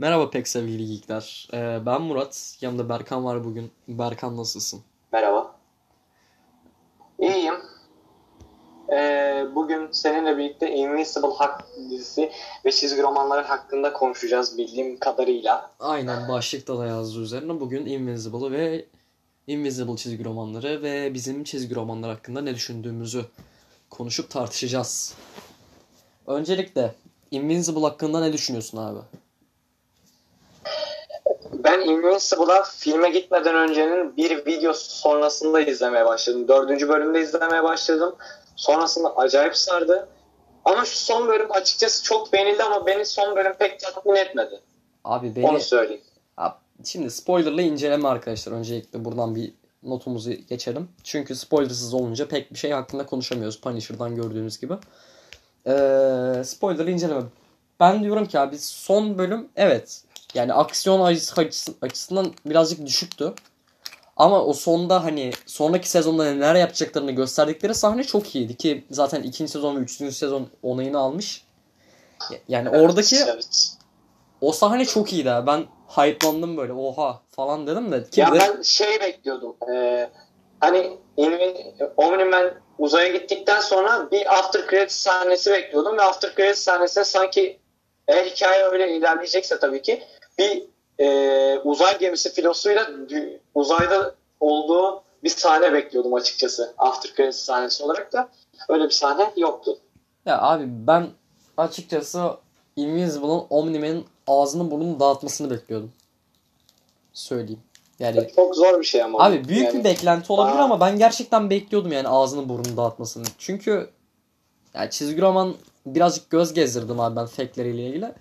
Merhaba pek sevgili geekler. Ee, ben Murat. Yanımda Berkan var bugün. Berkan nasılsın? Merhaba. İyiyim. Ee, bugün seninle birlikte Invincible Hack dizisi ve çizgi romanları hakkında konuşacağız bildiğim kadarıyla. Aynen başlıkta da yazdığı üzerine bugün Invincible ve Invisible çizgi romanları ve bizim çizgi romanlar hakkında ne düşündüğümüzü konuşup tartışacağız. Öncelikle Invincible hakkında ne düşünüyorsun abi? Ben Invincible'a filme gitmeden öncenin bir video sonrasında izlemeye başladım. Dördüncü bölümde izlemeye başladım. Sonrasında acayip sardı. Ama şu son bölüm açıkçası çok beğenildi ama beni son bölüm pek tatmin etmedi. Abi beni... Onu söyleyeyim. Abi, şimdi spoilerlı inceleme arkadaşlar. Öncelikle buradan bir notumuzu geçelim. Çünkü spoilersız olunca pek bir şey hakkında konuşamıyoruz. Punisher'dan gördüğünüz gibi. Ee, spoilerlı inceleme. Ben diyorum ki abi son bölüm evet yani aksiyon açısından birazcık düşüktü. Ama o sonda hani sonraki sezonda neler yapacaklarını gösterdikleri sahne çok iyiydi ki zaten ikinci sezon ve üçüncü sezon onayını almış. Yani evet, oradaki evet. o sahne çok iyiydi. Ben hype'landım böyle oha falan dedim de. ya de... ben şey bekliyordum. Ee, hani Omni-Man uzaya gittikten sonra bir after credit sahnesi bekliyordum ve after credit sahnesinde sanki eğer hikaye öyle ilerleyecekse tabii ki bir e, uzay gemisi filosuyla uzayda olduğu bir sahne bekliyordum açıkçası. After credits sahnesi olarak da öyle bir sahne yoktu. Ya abi ben açıkçası Invincible'ın Omni-Man'in ağzını burnunu dağıtmasını bekliyordum. Söyleyeyim. Yani çok zor bir şey ama. Abi büyük yani, bir beklenti olabilir aa. ama ben gerçekten bekliyordum yani ağzını burnunu dağıtmasını. Çünkü yani çizgi roman birazcık göz gezdirdim abi ben fake'leriyle ilgili.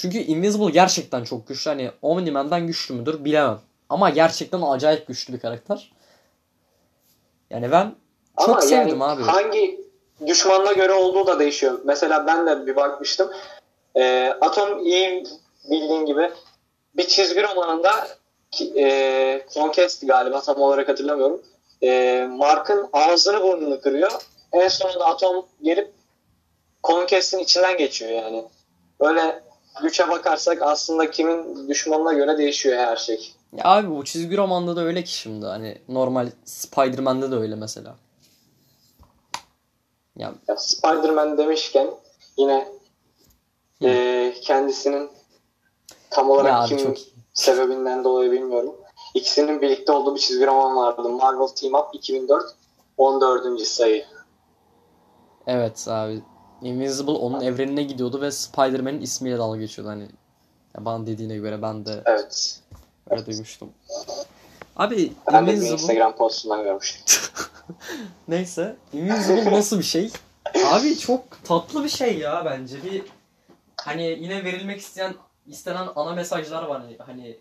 Çünkü Invisible gerçekten çok güçlü. Hani Omni-Man'den güçlü müdür bilemem. Ama gerçekten acayip güçlü bir karakter. Yani ben çok Ama sevdim yani abi. Hangi düşmanına göre olduğu da değişiyor. Mesela ben de bir bakmıştım. E, Atom iyi bildiğin gibi bir çizgi romanında e, Conquest galiba tam olarak hatırlamıyorum. E, Mark'ın ağzını burnunu kırıyor. En sonunda Atom gelip Conquest'in içinden geçiyor yani. Öyle güçe bakarsak aslında kimin düşmanına göre değişiyor her şey. Ya abi bu çizgi romanda da öyle ki şimdi hani normal Spider-Man'de de öyle mesela. Ya, ya Spider-Man demişken yine e, kendisinin tam olarak ya kim çok... sebebinden dolayı bilmiyorum. İkisinin birlikte olduğu bir çizgi roman vardı. Marvel Team Up 2004 14. sayı. Evet abi Invincible onun evrenine gidiyordu ve Spider-Man'in ismiyle dalga geçiyordu hani. Ya bana dediğine göre ben de evet. öyle evet. duymuştum. Abi ben Invincible... de Instagram postundan görmüştüm. Neyse. Invincible nasıl bir şey? Abi çok tatlı bir şey ya bence. Bir hani yine verilmek isteyen istenen ana mesajlar var hani, hani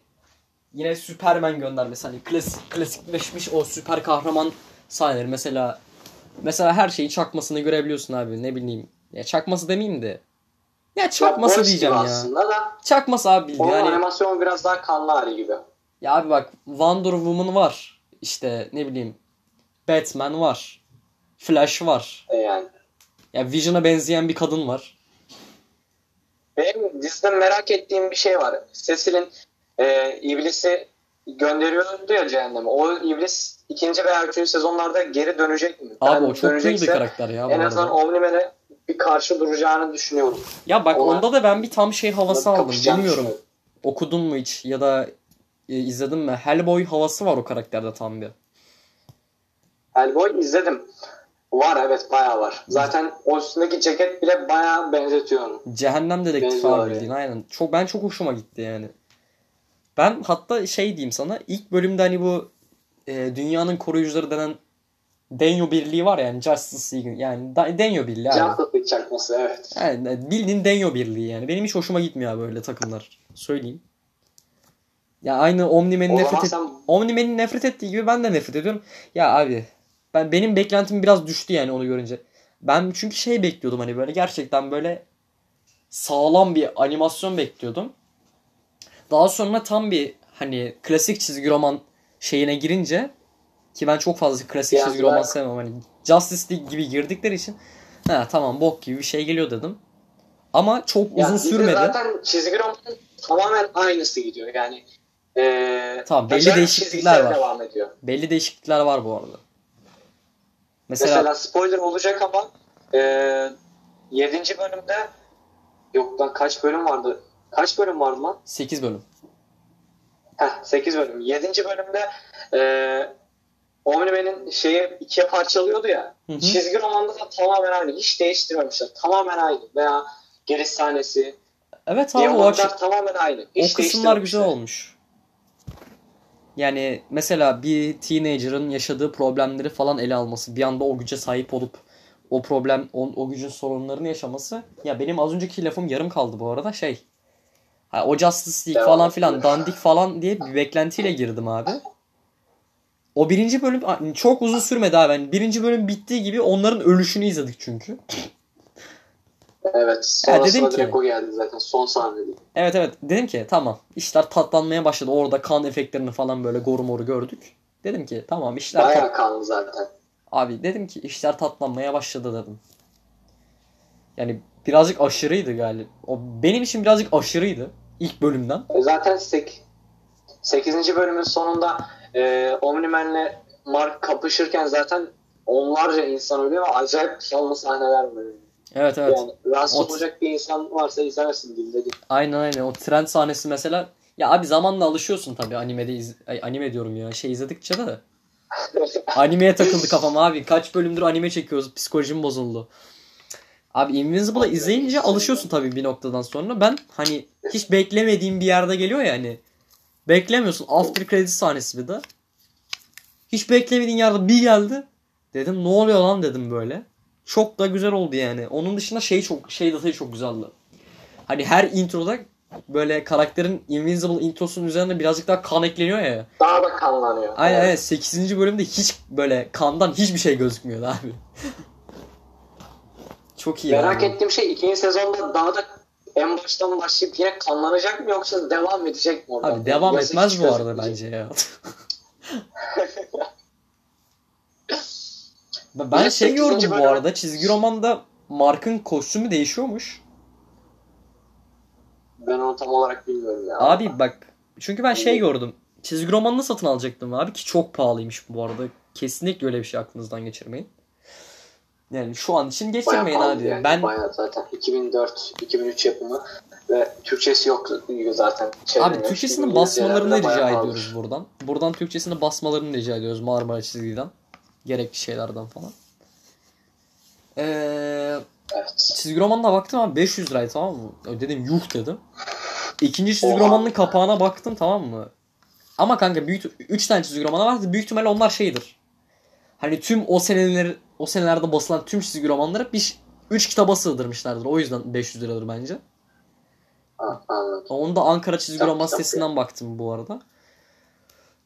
yine Superman göndermesi hani klasik klasikleşmiş o süper kahraman sahneleri mesela mesela her şeyin çakmasını görebiliyorsun abi ne bileyim ya çakması demeyeyim de. Ya çakması ya, diyeceğim ya. Aslında da. Çakması abi bildiğin. yani, animasyon biraz daha kanlı hali gibi. Ya abi bak Wonder Woman var. İşte ne bileyim Batman var. Flash var. E yani. Ya Vision'a benzeyen bir kadın var. Benim dizide merak ettiğim bir şey var. Cecil'in e, iblisi gönderiyordu ya cehenneme. O iblis ikinci veya üçüncü sezonlarda geri dönecek mi? Abi yani o çok cool bir karakter ya. En azından Omni-Man'e bir karşı duracağını düşünüyorum. Ya bak Ona, onda da ben bir tam şey havası aldım. Bilmiyorum. Okudun mu hiç ya da e, izledin mi? Hellboy havası var o karakterde tam bir. Hellboy izledim. Var evet bayağı var. Zaten o üstündeki ceket bile bayağı benzetiyor onu. Cehennem dedektifi abi bildiğin aynen. Çok, ben çok hoşuma gitti yani. Ben hatta şey diyeyim sana ilk bölümde hani bu e, dünyanın koruyucuları denen Denyo Birliği var yani Justice League yani Denyo Birliği abi. Justice League çakması evet. Yani bildiğin Denyo Birliği yani. Benim hiç hoşuma gitmiyor böyle takımlar. Söyleyeyim. Ya aynı Omni-Man'in nefret et... sen... Omni-Man'in nefret ettiği gibi ben de nefret ediyorum. Ya abi ben benim beklentim biraz düştü yani onu görünce. Ben çünkü şey bekliyordum hani böyle gerçekten böyle sağlam bir animasyon bekliyordum. Daha sonra tam bir hani klasik çizgi roman şeyine girince ki ben çok fazla klasik çizgi roman sevmem. Hani Justice League gibi girdikleri için ha tamam bok gibi bir şey geliyor dedim. Ama çok Ya uzun sürmedi. Zaten çizgi romanın tamamen aynısı gidiyor. Yani e, Tamam, belli değişiklikler var. devam ediyor. Belli değişiklikler var bu arada. Mesela, Mesela, spoiler olacak ama e, 7. bölümde yok lan kaç bölüm vardı? Kaç bölüm vardı lan? 8 bölüm. Heh, 8 bölüm. 7. bölümde e, Omniman'in şeyi ikiye parçalıyordu ya. Hı hı. Çizgi romanda da tamamen aynı. Hiç değiştirmemişler. Tamamen aynı. Veya giriş sahnesi. Evet abi o, açı- Diyaloglar tamamen aynı. Hiç o kısımlar güzel olmuş. Yani mesela bir teenager'ın yaşadığı problemleri falan ele alması, bir anda o güce sahip olup o problem, o, o gücün sorunlarını yaşaması. Ya benim az önceki lafım yarım kaldı bu arada şey. Ha, o Justice League falan filan dandik falan diye bir beklentiyle girdim abi. O birinci bölüm çok uzun sürmedi abi. Yani birinci bölüm bittiği gibi onların ölüşünü izledik çünkü. Evet. Sonrasında dedim ki- direkt o geldi zaten. Son sahnede. Evet evet dedim ki tamam işler tatlanmaya başladı. Orada kan efektlerini falan böyle goru moru gördük. Dedim ki tamam işler tat- Bayağı kanlı zaten. Abi dedim ki işler tatlanmaya başladı dedim. Yani birazcık aşırıydı galiba. O benim için birazcık aşırıydı ilk bölümden. E zaten 8. bölümün sonunda e, Omni-Man'le Mark kapışırken zaten onlarca insan ölüyor ve acayip kanlı sahneler var. Evet evet. Yani rahatsız O- olacak bir insan varsa izlemesin diyeyim dedim. Aynen aynen. O tren sahnesi mesela ya abi zamanla alışıyorsun tabii animede iz... Ay, anime diyorum ya şey izledikçe de. Animeye takıldı kafam abi. Kaç bölümdür anime çekiyoruz. Psikolojim bozuldu. Abi Invincible'ı izleyince alışıyorsun tabii bir noktadan sonra. Ben hani hiç beklemediğim bir yerde geliyor ya hani. Beklemiyorsun. After credit sahnesi bir de. Hiç beklemediğin yerde bir geldi. Dedim ne oluyor lan dedim böyle. Çok da güzel oldu yani. Onun dışında şey çok şey detayı çok güzeldi. Hani her introda böyle karakterin Invincible introsunun üzerine birazcık daha kan ekleniyor ya. Daha da kanlanıyor. Aynen Evet. aynen 8. bölümde hiç böyle kandan hiçbir şey gözükmüyordu abi. Çok iyi. Merak abi. ettiğim şey ikinci sezonda daha da en baştan başlayıp yine kanlanacak mı yoksa devam edecek mi oradan? Abi devam Yazık etmez bu arada bence ya. ben şey gördüm bu arada çizgi romanda Mark'ın kostümü değişiyormuş. Ben onu tam olarak bilmiyorum ya. Abi bak çünkü ben şey gördüm. Çizgi romanını satın alacaktım abi ki çok pahalıymış bu arada. Kesinlikle öyle bir şey aklınızdan geçirmeyin. Yani şu an için geçirmeyin abi. yani, ben bayağı zaten 2004-2003 yapımı ve Türkçesi yok zaten. Abi Çevrilmiş. Türkçesini basmalarını rica ediyoruz buradan. Buradan Türkçesini basmalarını rica ediyoruz Marmara çizgiden. Gerekli şeylerden falan. Ee, Evet. çizgi romanına baktım abi 500 liraydı tamam mı? Dedim yuh dedim. İkinci çizgi Oha. romanının kapağına baktım tamam mı? Ama kanka büyük 3 tane çizgi romanı vardı. Büyük ihtimalle onlar şeydir. Hani tüm o seneler o senelerde basılan tüm çizgi romanları bir 3 kitaba sığdırmışlardır. O yüzden 500 liradır bence. Ha, anladım. Onu da Ankara Çizgi Roman sitesinden baktım bu arada.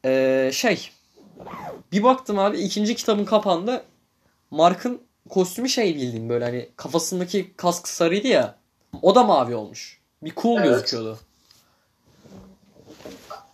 Ee, şey. Bir baktım abi ikinci kitabın kapağında Mark'ın kostümü şey bildiğin böyle hani kafasındaki kask sarıydı ya. O da mavi olmuş. Bir cool Evet. gözüküyordu.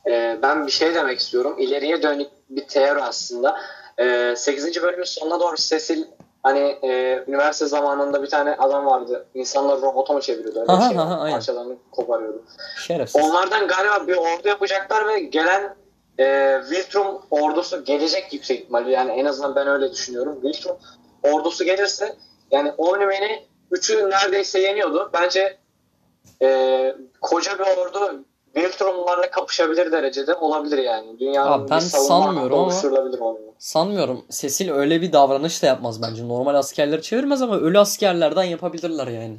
Ee, ben bir şey demek istiyorum. İleriye dönük bir teori aslında. Ee, 8. bölümün sonuna doğru Cecil hani e, üniversite zamanında bir tane adam vardı. İnsanları robota mı çeviriyordu? Öyle Aha, şey. aha, aynen. Parçalarını koparıyordu. Şerefsiz. Onlardan galiba bir ordu yapacaklar ve gelen e, Viltrum ordusu gelecek yüksek ihtimalle. Yani en azından ben öyle düşünüyorum. Viltrum ordusu gelirse yani Omni-Man'i üçü neredeyse yeniyordu. Bence e, koca bir ordu Viltrumlarla kapışabilir derecede olabilir yani. Dünyanın Abi ben bir savunma sanmıyorum ama- onunla. Sanmıyorum. Cecil öyle bir davranış da yapmaz bence. Normal askerleri çevirmez ama ölü askerlerden yapabilirler yani.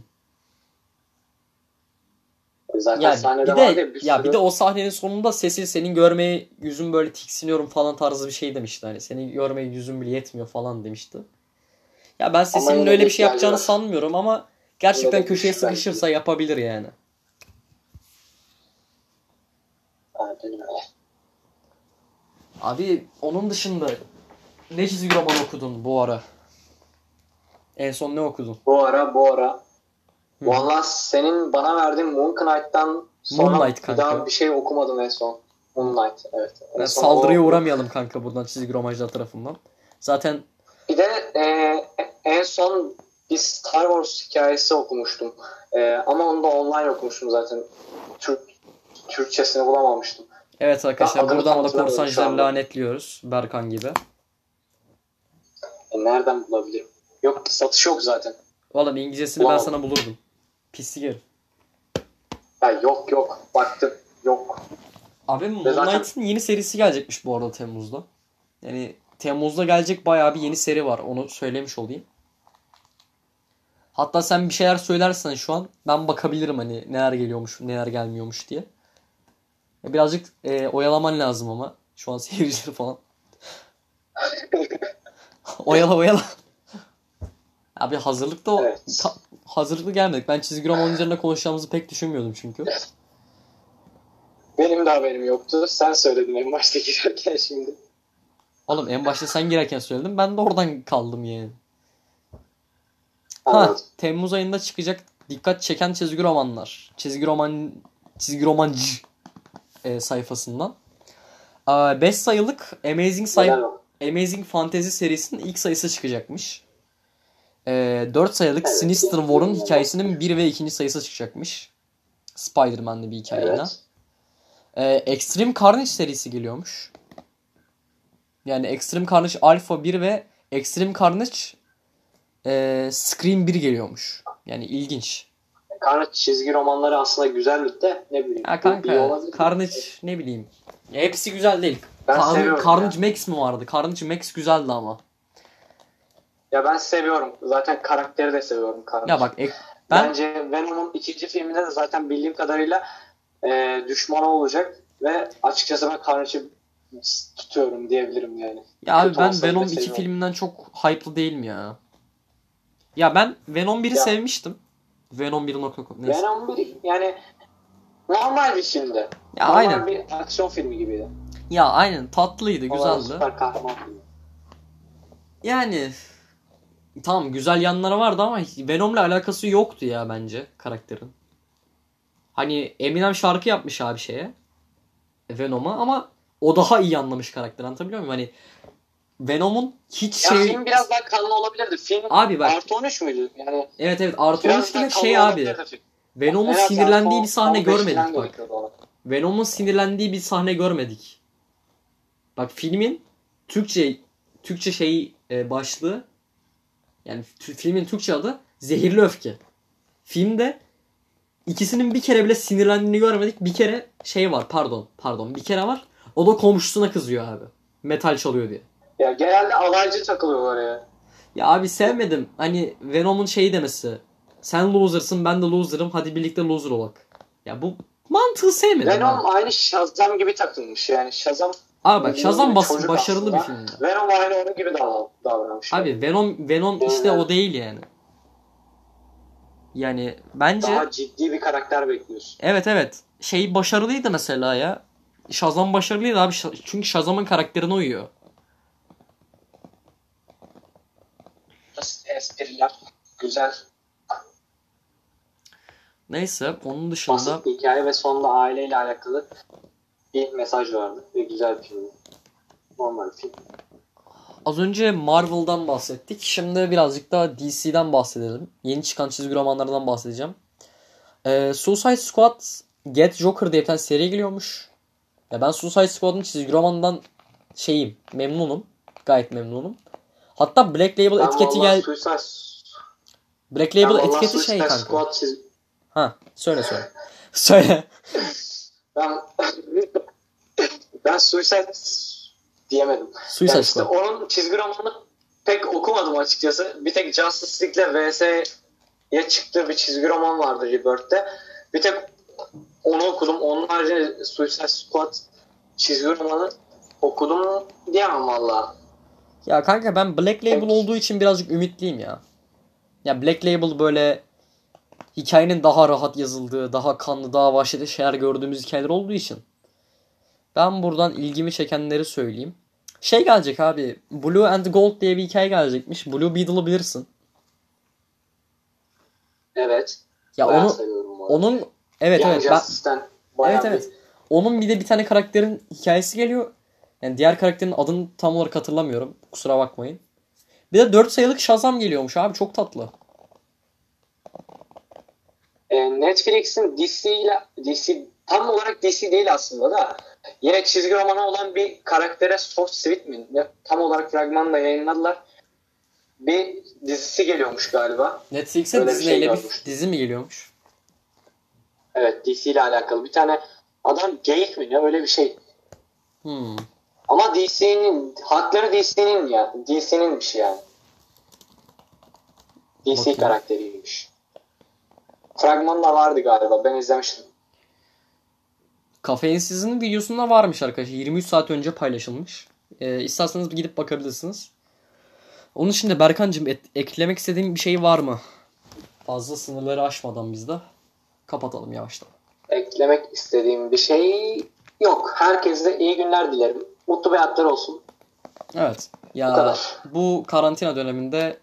Zaten Yani sahnede bir de vardı ya bir ya sürü- bir de o sahnenin sonunda Cecil senin görmeye yüzüm böyle tiksiniyorum falan tarzı bir şey demişti. Hani seni görmeye yüzüm bile yetmiyor falan demişti. Ya ben yine öyle bir şey yapacağını var. sanmıyorum ama gerçekten köşeye güçlü belki. sıkışırsa yapabilir yani. Aynen öyle. Abi onun dışında ne çizgi roman okudun bu ara? En son ne okudun? Bu ara bu ara. Hı. Senin bana verdiğin Moon Knight'tan sonra Moonlight bir kanka. daha bir şey okumadım en son. Moonlight evet. En son saldırıya o- uğramayalım kanka buradan çizgi romancılar tarafından. Zaten Bir de e, en son bir Star Wars hikayesi okumuştum. Ee, ama onu da online okumuştum zaten. Türk Türkçesini bulamamıştım. Evet arkadaşlar adını buradan da korsancıları lanetliyoruz. Berkan gibi. E, nereden bulabilirim? Yok satış yok zaten. Oğlum İngilizcesini ben Wow. sana bulurdum. Pislik herif. Ya yok yok baktım yok. Abi Moon zaten- yeni serisi gelecekmiş bu arada Temmuz'da. Yani Temmuz'da gelecek bayağı bir yeni seri var. Onu söylemiş olayım. Hatta sen bir şeyler söylersen şu an ben bakabilirim hani neler geliyormuş, neler gelmiyormuş diye. Ya Birazcık e, oyalaman lazım ama. Şu an seyircileri falan. oyala oyala. Abi hazırlıkta Evet. ta- hazırlıklı gelmedik. Ben çizgi roman üzerine konuşacağımızı pek düşünmüyordum çünkü. Benim de haberim yoktu. Sen söyledin en başta girerken şimdi. Oğlum en başta sen girerken söyledim. Ben de oradan kaldım yani. Ha. Temmuz ayında çıkacak dikkat çeken çizgi romanlar. Çizgi roman çizgi romancı e, sayfasından. 5 sayılık Amazing o? Amazing Fantasy serisinin ilk sayısı çıkacakmış. E, 4 sayılık Evet. Sinister War'un hikayesinin 1 ve 2. sayısı çıkacakmış. Spider-Man'li bir hikayeyle. Evet. Ee, Extreme Carnage serisi geliyormuş. Yani Extreme Carnage Alpha 1 ve Extreme Carnage e, Scream 1 geliyormuş. Yani ilginç. Carnage çizgi romanları aslında güzellik de ne bileyim. Ya kanka. Carnage ne bileyim. Hepsi güzel değil. Ben Carnage, seviyorum Carnage Max mi vardı? Carnage Max güzeldi ama. Ya ben seviyorum. Zaten karakteri de seviyorum Carnage. Ya bak ek- ben Bence Venom'un ikinci filminde de zaten bildiğim kadarıyla e, düşmanı olacak ve açıkçası ben Carnage'ı tutuyorum diyebilirim yani. ya abi ben Venom 2 seviyorum. filminden çok hype'lı değilim ya. Ya ben Venom 1'i Ya. sevmiştim. Venom 1.com neyse. Venom bir yani normal bir filmdi. Ya normal aynen. bir aksiyon filmi gibiydi. Ya aynen tatlıydı, güzeldi. Süper kahraman filmi. Yani tamam güzel yanları vardı ama Venom'la alakası yoktu ya bence karakterin. Hani Eminem şarkı yapmış abi şeye. Venom'a ama o daha iyi anlamış karakter anlatabiliyor muyum? Hani Venom'un hiç Ya şey... film biraz daha kanlı olabilirdi. Film Abi bak- artı 13 müydü? Yani Evet evet artı biraz 13 daha de kanlı şey abi. Venom'un En az sinirlendiği bir sahne 15 falan görmedik bak. Venom'un sinirlendiği bir sahne görmedik. Bak filmin Türkçe Türkçe şeyi e, başlığı yani filmin Türkçe adı Zehirli Öfke. Filmde ikisinin bir kere bile sinirlendiğini görmedik. Bir kere şey var pardon pardon bir kere var. O da komşusuna kızıyor abi. Metal çalıyor diye. Ya genelde alaycı takılıyorlar ya. Ya abi sevmedim. Hani Venom'un şeyi demesi. Sen loser'sın ben de loser'ım hadi birlikte loser olak. Ya bu mantığı sevmedim. Venom abi. aynı Shazam gibi takılmış yani. Shazam Abi bak Shazam bas- başarılı bir aslında. filmdi. Venom aynı onun gibi davran davranmış. Abi Venom Venom işte o değil yani. Yani bence Daha ciddi bir karakter bekliyorsun. evet evet şey başarılıydı mesela ya. Shazam başarılıydı abi çünkü Shazam'ın karakterine uyuyor. Espriler güzel. Neyse onun dışında Basit bir hikaye ve sonunda aileyle alakalı bir mesaj vardı. Ve güzel bir film. Normal bir film. az önce Marvel'dan bahsettik. Şimdi birazcık daha DC'den bahsedelim. Yeni çıkan çizgi romanlardan bahsedeceğim. Ee, Suicide Squad Get Joker diye bir tane seri geliyormuş. Ya ben Suicide Squad'ın çizgi romanından şeyim, memnunum. Gayet memnunum. Hatta Black Label Ben etiketi gel Suicide, Black ben Label vallahi etiketi Suicide şey kanka. Squad çiz... Ha, söyle söyle. söyle. Ben ben Suicide diyemedim. Suicide Yani işte Squad. onun çizgi romanını pek okumadım açıkçası. Bir tek Justice League'le VS'ye çıktığı bir çizgi roman vardı Rebirth'te. Bir tek onu okudum. Onun haricinde Suicide Squad çizgi romanı okudum diyemem valla. Ya kanka ben Black Label olduğu için birazcık ümitliyim ya. Ya Black Label böyle hikayenin daha rahat yazıldığı, daha kanlı, daha vahşetli şeyler gördüğümüz hikayeler olduğu için. Ben buradan ilgimi çekenleri söyleyeyim. Şey gelecek abi. Blue and Gold diye bir hikaye gelecekmiş. Blue Beetle'ı bilirsin. Evet. Ya onu onun evet Young evet ben Evet evet. Onun bir de bir tane karakterin hikayesi geliyor. Yani diğer karakterin adını tam olarak hatırlamıyorum. Kusura bakmayın. Bir de 4 sayılık Shazam geliyormuş abi çok tatlı. e, Netflix'in DC ile DC tam olarak DC değil aslında da yine çizgi romanı olan bir karaktere Soft Sweet mi? Ne- Tam olarak fragmanla yayınladılar. Bir dizisi geliyormuş galiba. Netflix'e Disney ile şey bir dizi mi geliyormuş? Evet DC ile alakalı. Bir tane adam geyik mi ne öyle bir şey. Hmm. Ama DC'nin hakları DC'nin ya. DC'ninmiş yani. DC Bakayım. karakteriymiş. Fragman da vardı galiba. Ben izlemiştim. Kafeinsiz'in videosunda varmış arkadaşlar. 23 saat önce paylaşılmış. Ee, isterseniz bir gidip bakabilirsiniz. Onun için de Berkancığım et- eklemek istediğin bir şey var mı? Fazla sınırları aşmadan biz de kapatalım yavaştan. Eklemek istediğim bir şey yok. Herkese iyi günler dilerim. Mutlu bir hayatlar olsun. Evet. Bu Ya kadar. bu karantina döneminde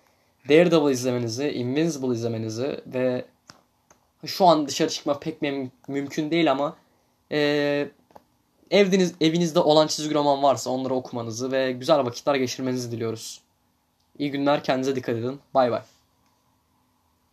Daredevil izlemenizi, Invincible izlemenizi ve şu an dışarı çıkmak pek mem- mümkün değil ama eee eviniz, evinizde olan çizgi roman varsa onları okumanızı ve güzel vakitler geçirmenizi diliyoruz. İyi günler, kendinize dikkat edin. Bay bay.